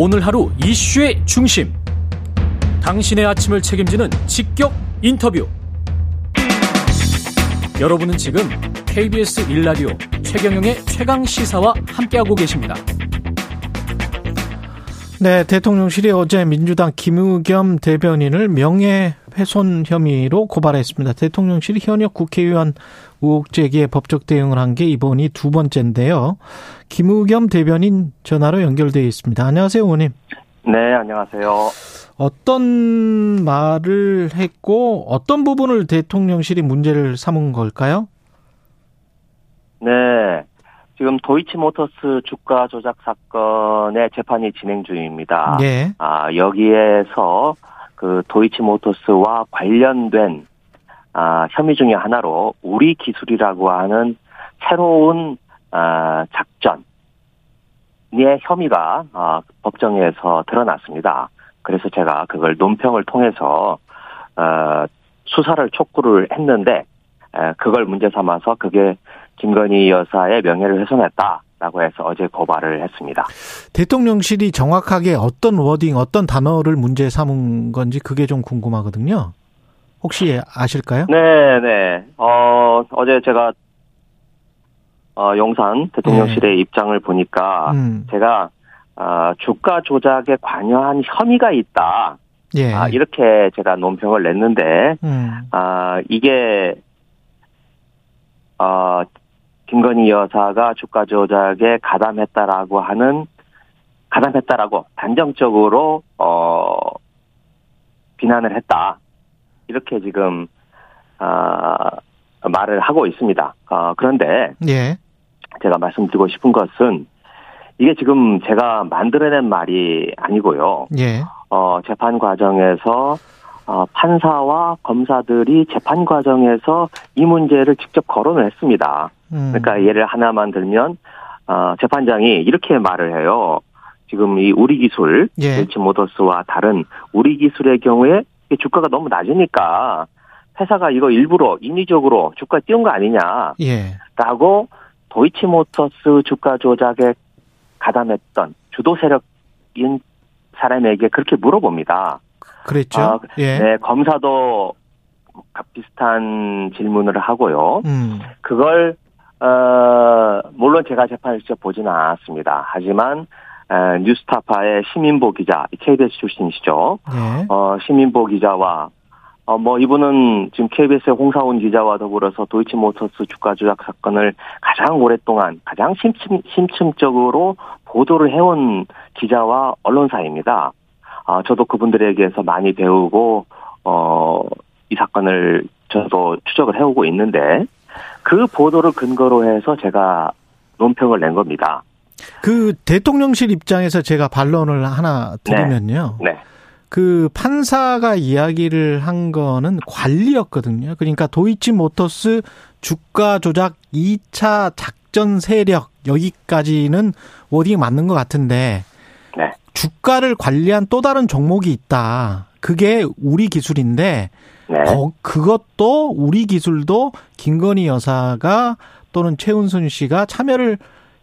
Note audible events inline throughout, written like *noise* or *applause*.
오늘 하루 이슈의 중심. 당신의 아침을 책임지는 직격 인터뷰. 여러분은 지금 KBS 일라디오 최경영의 최강 시사와 함께하고 계십니다. 네, 대통령실이 어제 민주당 김의겸 대변인을 명예 훼손 혐의로 고발했습니다. 대통령실이 현역 국회의원 의혹 제기에 법적 대응을 한 게 이번이 두 번째인데요. 김의겸 대변인 전화로 연결되어 있습니다. 안녕하세요, 의원님. 네, 안녕하세요. 어떤 말을 했고 어떤 부분을 대통령실이 문제를 삼은 걸까요? 네. 지금 도이치모터스 주가 조작 사건의 재판이 진행 중입니다. 예. 아, 여기에서 그 도이치모터스와 관련된 아, 혐의 중의 하나로 우리 기술이라고 하는 새로운 아, 작전의 혐의가 아, 법정에서 드러났습니다. 그래서 제가 그걸 논평을 통해서 어, 수사를 촉구를 했는데 에, 그걸 문제 삼아서 그게 김건희 여사의 명예를 훼손했다 라고 해서 어제 고발을 했습니다. 대통령실이 정확하게 어떤 워딩, 어떤 단어를 문제 삼은 건지 그게 좀 궁금하거든요. 혹시 아실까요? 네, 네. 어, 어제 제가 어, 용산 대통령실의 네. 입장을 보니까 음, 제가 어, 주가 조작에 관여한 혐의가 있다. 예. 아, 이렇게 제가 논평을 냈는데 음, 아, 이게, 어, 김건희 여사가 주가 조작에 가담했다라고 하는, 가담했다라고 단정적으로, 어, 비난을 했다. 이렇게 지금, 아, 말을 하고 있습니다. 어, 그런데 예. 제가 말씀드리고 싶은 것은 이게 지금 제가 만들어낸 말이 아니고요. 예. 어, 재판 과정에서 어, 판사와 검사들이 재판 과정에서 이 문제를 직접 거론을 했습니다. 음, 그러니까 예를 하나만 들면 어, 재판장이 이렇게 말을 해요. 지금 이 우리 기술, 예. 벤츠 모더스와 다른 우리 기술의 경우에 주가가 너무 낮으니까 회사가 이거 일부러 인위적으로 주가 띄운 거 아니냐라고 예. 도이치모터스 주가 조작에 가담했던 주도 세력인 사람에게 그렇게 물어봅니다. 그랬죠. 아, 예. 네, 검사도 비슷한 질문을 하고요. 음, 그걸 어 물론 제가 재판을 직접 보지는 않았습니다. 하지만 에, 뉴스타파의 시민보 기자, KBS 출신이시죠. 예. 어 시민보 기자와 어 뭐 이분은 지금 KBS의 홍사훈 기자와 더불어서 도이치모터스 주가 조작 사건을 가장 오랫동안 가장 심층 심층적으로 보도를 해온 기자와 언론사입니다. 아, 저도 그분들에게서 많이 배우고, 어, 이 사건을 저도 추적을 해오고 있는데, 그 보도를 근거로 해서 제가 논평을 낸 겁니다. 그 대통령실 입장에서 제가 반론을 하나 드리면요. 네. 그 판사가 이야기를 한 거는 관리였거든요. 그러니까 도이치 모터스 주가 조작 2차 작전 세력 여기까지는 워딩이 맞는 것 같은데 네. 주가를 관리한 또 다른 종목이 있다. 그게 우리 기술인데 네. 거- 그것도 우리 기술도 김건희 여사가 또는 최은순 씨가 참여를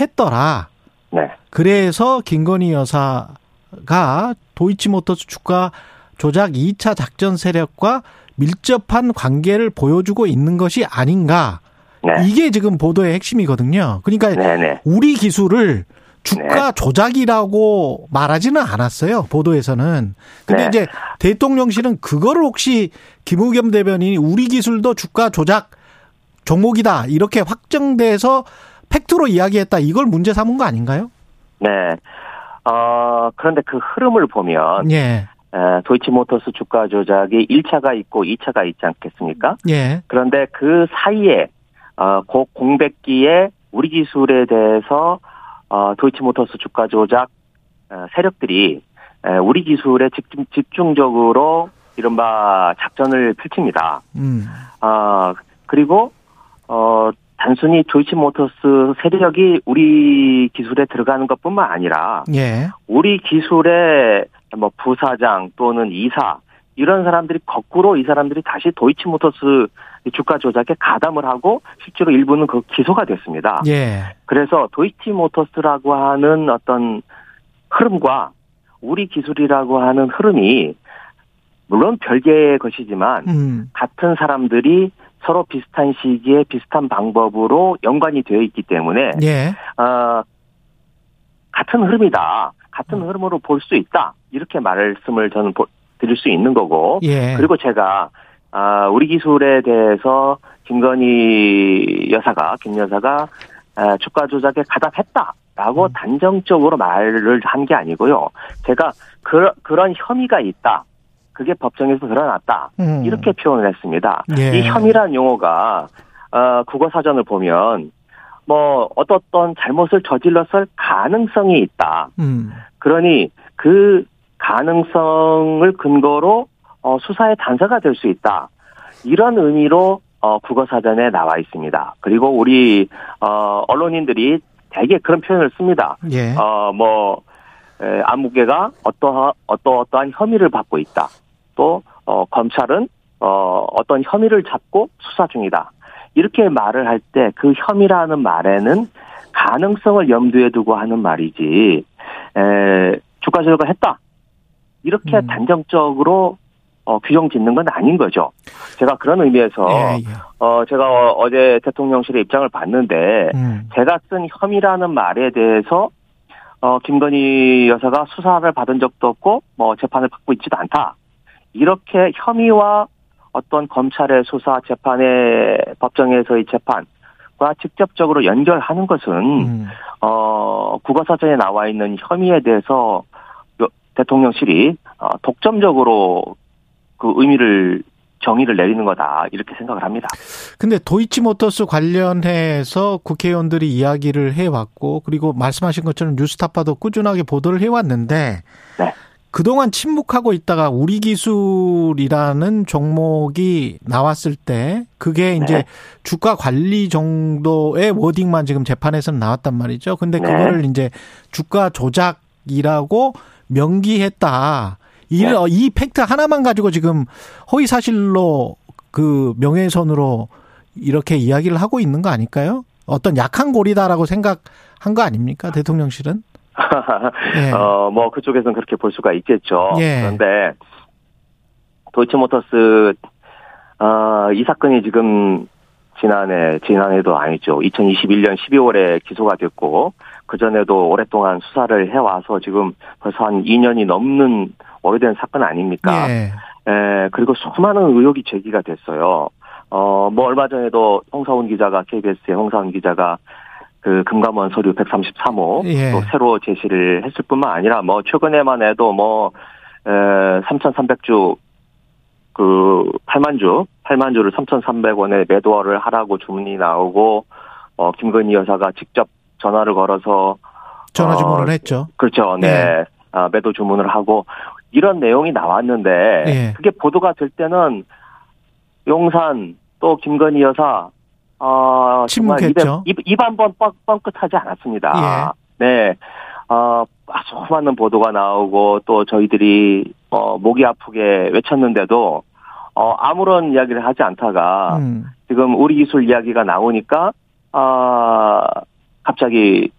했더라. 네. 그래서 김건희 여사가 도이치모터스 주가 조작 2차 작전 세력과 밀접한 관계를 보여주고 있는 것이 아닌가. 네. 이게 지금 보도의 핵심이거든요. 그러니까 네네. 우리 기술을 주가 네. 조작이라고 말하지는 않았어요. 보도에서는. 근데 네. 이제 대통령실은 그거를 혹시 김우겸 대변인이 우리 기술도 주가 조작 종목이다. 이렇게 확정돼서 팩트로 이야기했다. 이걸 문제 삼은 거 아닌가요? 네. 어, 그런데 그 흐름을 보면, 예. 에, 도이치모터스 주가 조작이 1차가 있고 2차가 있지 않겠습니까? 예. 그런데 그 사이에 어, 그 공백기에 우리 기술에 대해서 어, 도이치모터스 주가 조작 어, 세력들이 에, 우리 기술에 집중, 집중 적으로 이른바 작전을 펼칩니다. 음. 아 그리고 어 단순히 도이치모터스 세력이 우리 기술에 들어가는 것뿐만 아니라 예. 우리 기술의 뭐 부사장 또는 이사 이런 사람들이 거꾸로 이 사람들이 다시 도이치모터스 주가 조작에 가담을 하고 실제로 일부는 그 기소가 됐습니다. 예. 그래서 도이치 모터스라고 하는 어떤 흐름과 우리 기술이라고 하는 흐름이 물론 별개의 것이지만 음. 같은 사람들이 서로 비슷한 시기에 비슷한 방법으로 연관이 되어 있기 때문에 예. 어, 같은 흐름이다. 같은 음. 흐름으로 볼 수 있다. 이렇게 말씀을 저는 보- 드릴 수 있는 거고. 예. 그리고 제가 아, 우리 기술에 대해서 김건희 여사가 김 여사가 아, 주가 조작에 가담했다라고 음. 단정적으로 말을 한 게 아니고요. 제가 그, 그런 혐의가 있다. 그게 법정에서 드러났다. 음. 이렇게 표현을 했습니다. 예. 이 혐의란 용어가 어, 국어 사전을 보면 뭐 어떤 잘못을 저질렀을 가능성이 있다. 음. 그러니 그 가능성을 근거로 어, 수사의 단서가 될 수 있다. 이런 의미로 어, 국어 사전에 나와 있습니다. 그리고 우리 어, 언론인들이 대개 그런 표현을 씁니다. 예. 어, 뭐, 에, 안무개가 어떠하, 어떠 어떠한 혐의를 받고 있다. 또, 어, 검찰은, 어, 어떤 혐의를 잡고 수사 중이다. 이렇게 말을 할 때 그 혐의라는 말에는 가능성을 염두에 두고 하는 말이지, 에, 주가 조작을 했다. 이렇게 음. 단정적으로 어, 규정 짓는 건 아닌 거죠. 제가 그런 의미에서, 예, 예. 어, 제가 어, 어제 대통령실의 입장을 봤는데, 음. 제가 쓴 혐의라는 말에 대해서 어 김건희 여사가 수사를 받은 적도 없고 뭐 재판을 받고 있지도 않다. 이렇게 혐의와 어떤 검찰의 수사 재판의 법정에서의 재판과 직접적으로 연결하는 것은 음. 어 국어사전에 나와 있는 혐의에 대해서 요- 대통령실이 어, 독점적으로 그 의미를 정의를 내리는 거다 이렇게 생각을 합니다. 근데 도이치모터스 관련해서 국회의원들이 이야기를 해왔고 그리고 말씀하신 것처럼 뉴스타파도 꾸준하게 보도를 해왔는데 네. 그동안 침묵하고 있다가 우리 기술이라는 종목이 나왔을 때 그게 이제 네. 주가 관리 정도의 워딩만 지금 재판에서는 나왔단 말이죠. 근데 네. 그거를 이제 주가 조작이라고 명기했다. 이, 네. 이 팩트 하나만 가지고 지금 허위 사실로 그 명예훼손으로 이렇게 이야기를 하고 있는 거 아닐까요? 어떤 약한 고리다라고 생각한 거 아닙니까? 대통령실은? *laughs* 예. 어, 뭐, 그쪽에서는 그렇게 볼 수가 있겠죠. 예. 그런데, 도이치모터스, 어, 이 사건이 지금, 지난해, 지난해도 아니죠. 2021년 12월에 기소가 됐고, 그전에도 오랫동안 수사를 해와서 지금 벌써 한 2년이 넘는 오래된 사건 아닙니까? 예. 에, 그리고 수많은 의혹이 제기가 됐어요. 어, 뭐, 얼마 전에도 홍사훈 기자가, KBS의 홍사훈 기자가 그 금감원 서류 133호 예. 또 새로 제시를 했을 뿐만 아니라 뭐, 최근에만 해도 뭐, 에, 3,300주 그 8만 주, 8만 주를 3,300원에 매도를 하라고 주문이 나오고, 어, 김건희 여사가 직접 전화를 걸어서 전화 주문을 어, 했죠. 그렇죠. 네. 네. 아, 매도 주문을 하고 이런 내용이 나왔는데 네. 그게 보도가 될 때는 용산 또 김건희 여사 어, 정말 침묵했죠. 입에, 입, 입 한번 뻥, 뻥끗하지 않았습니다. 네. 어, 아주 많은 보도가 나오고 또 저희들이 어, 목이 아프게 외쳤는데도 어, 아무런 이야기를 하지 않다가 음. 지금 우리 기술 이야기가 나오니까 아 갑자기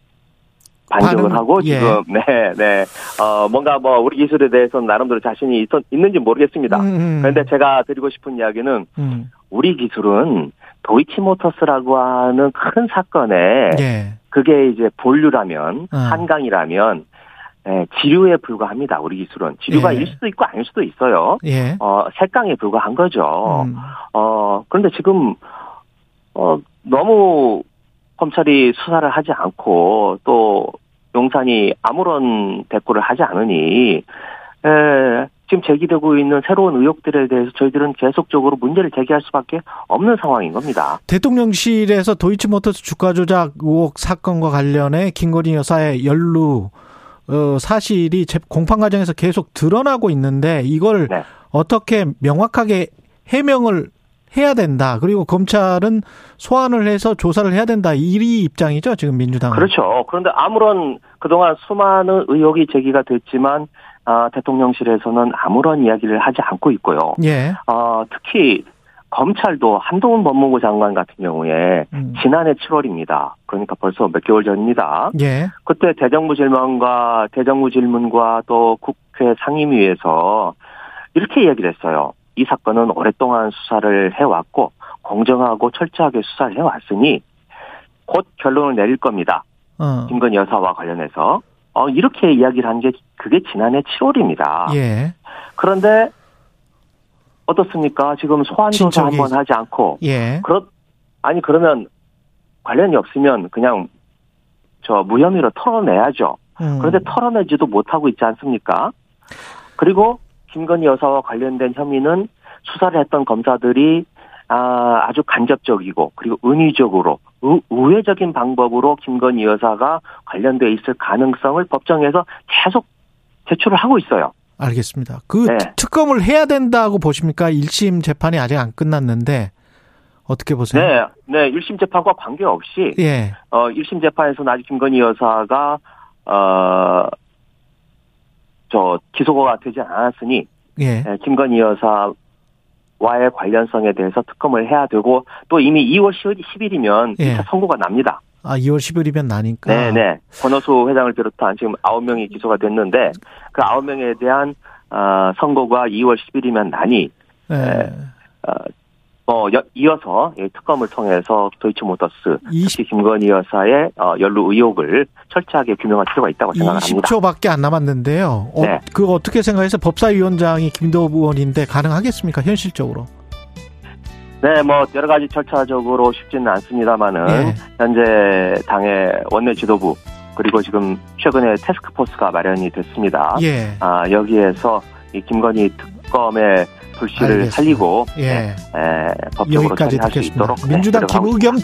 반격을 반응, 하고 예. 지금 네네 *laughs* 어 뭔가 뭐 우리 기술에 대해서는 나름대로 자신이 있, 있는지 모르겠습니다. 음, 음. 그런데 제가 드리고 싶은 이야기는 음. 우리 기술은 도이치모터스라고 하는 큰 사건에 예. 그게 이제 본류라면 어. 한강이라면 예, 지류에 불과합니다. 우리 기술은 지류가 예. 일 수도 있고 아닐 수도 있어요. 예. 어 색강에 불과한 거죠. 음. 어, 그런데 지금, 어, 너무 검찰이 수사를 하지 않고 또 용산이 아무런 대꾸를 하지 않으니, 에, 지금 제기되고 있는 새로운 의혹들에 대해서 저희들은 계속적으로 문제를 제기할 수밖에 없는 상황인 겁니다. 대통령실에서 도이치모터스 주가 조작 의혹 사건과 관련해 김건희 여사의 연루 어, 사실이 재- 공판 과정에서 계속 드러나고 있는데 이걸 네. 어떻게 명확하게 해명을 해야 된다. 그리고 검찰은 소환을 해서 조사를 해야 된다. 이 입장이죠, 지금 민주당은. 그렇죠. 그런데 아무런 그동안 수많은 의혹이 제기가 됐지만, 아, 대통령실에서는 아무런 이야기를 하지 않고 있고요. 예. 어, 특히 검찰도 한동훈 법무부 장관 같은 경우에 음. 지난해 7월입니다. 그러니까 벌써 몇 개월 전입니다. 예. 그때 대정부 질문과 대정부 질문과 또 국회 상임위에서 이렇게 이야기를 했어요. 이 사건은 오랫동안 수사를 해왔고 공정하고 철저하게 수사를 해왔으니 곧 결론을 내릴 겁니다. 어. 김건희 여사와 관련해서 어, 이렇게 이야기를 한 게 그게 지난해 7월입니다. 예. 그런데 어떻습니까? 지금 소환 조사 한번 하지 않고 예. 그렇 아니 그러면 관련이 없으면 그냥 저 무혐의로 털어내야죠. 음. 그런데 털어내지도 못하고 있지 않습니까? 그리고 김건희 여사와 관련된 혐의는 수사를 했던 검사들이 아, 아주 간접적이고 그리고 은유적으로 의, 우회적인 방법으로 김건희 여사가 관련돼 있을 가능성을 법정에서 계속 제출을 하고 있어요. 알겠습니다. 그 네. 특검을 해야 된다고 보십니까? 1심 재판이 아직 안 끝났는데 어떻게 보세요? 네, 네, 1심 재판과 관계없이 예. 어, 1심 재판에서는 아직 김건희 여사가 어, 저 기소가 되지 않았으니 예. 예, 김건희 여사와의 관련성에 대해서 특검을 해야 되고 또 이미 2월 10일이면 예. 2차 선고가 납니다. 아, 2월 10일이면 나니까. 네, 네. 권호수 회장을 비롯한 지금 9명이 기소가 됐는데 그 9명에 대한 어, 선고가 2월 10일이면 나니 예. 어, 어, 여- 이어서 이 특검을 통해서 도이치모터스 20, 특히 김건희 여사의 어, 연루 의혹을 철저하게 규명할 필요가 있다고 생각을 합니다. 20초밖에 안 남았는데요. 어, 네. 그거 어떻게 생각해서 법사위원장이 김도우 의원인데 가능하겠습니까? 현실적으로. 네, 뭐 여러 가지 절차적으로 쉽지는 않습니다만은 예. 현재 당의 원내 지도부 그리고 지금 최근에 테스크포스가 마련이 됐습니다. 예. 아 여기에서 이 김건희 특 검의 불씨를 알겠습니다. 살리고 예. 에, 법적으로 여기까지 처리할 수. 있도록 네, 민주당 노력하고 김의겸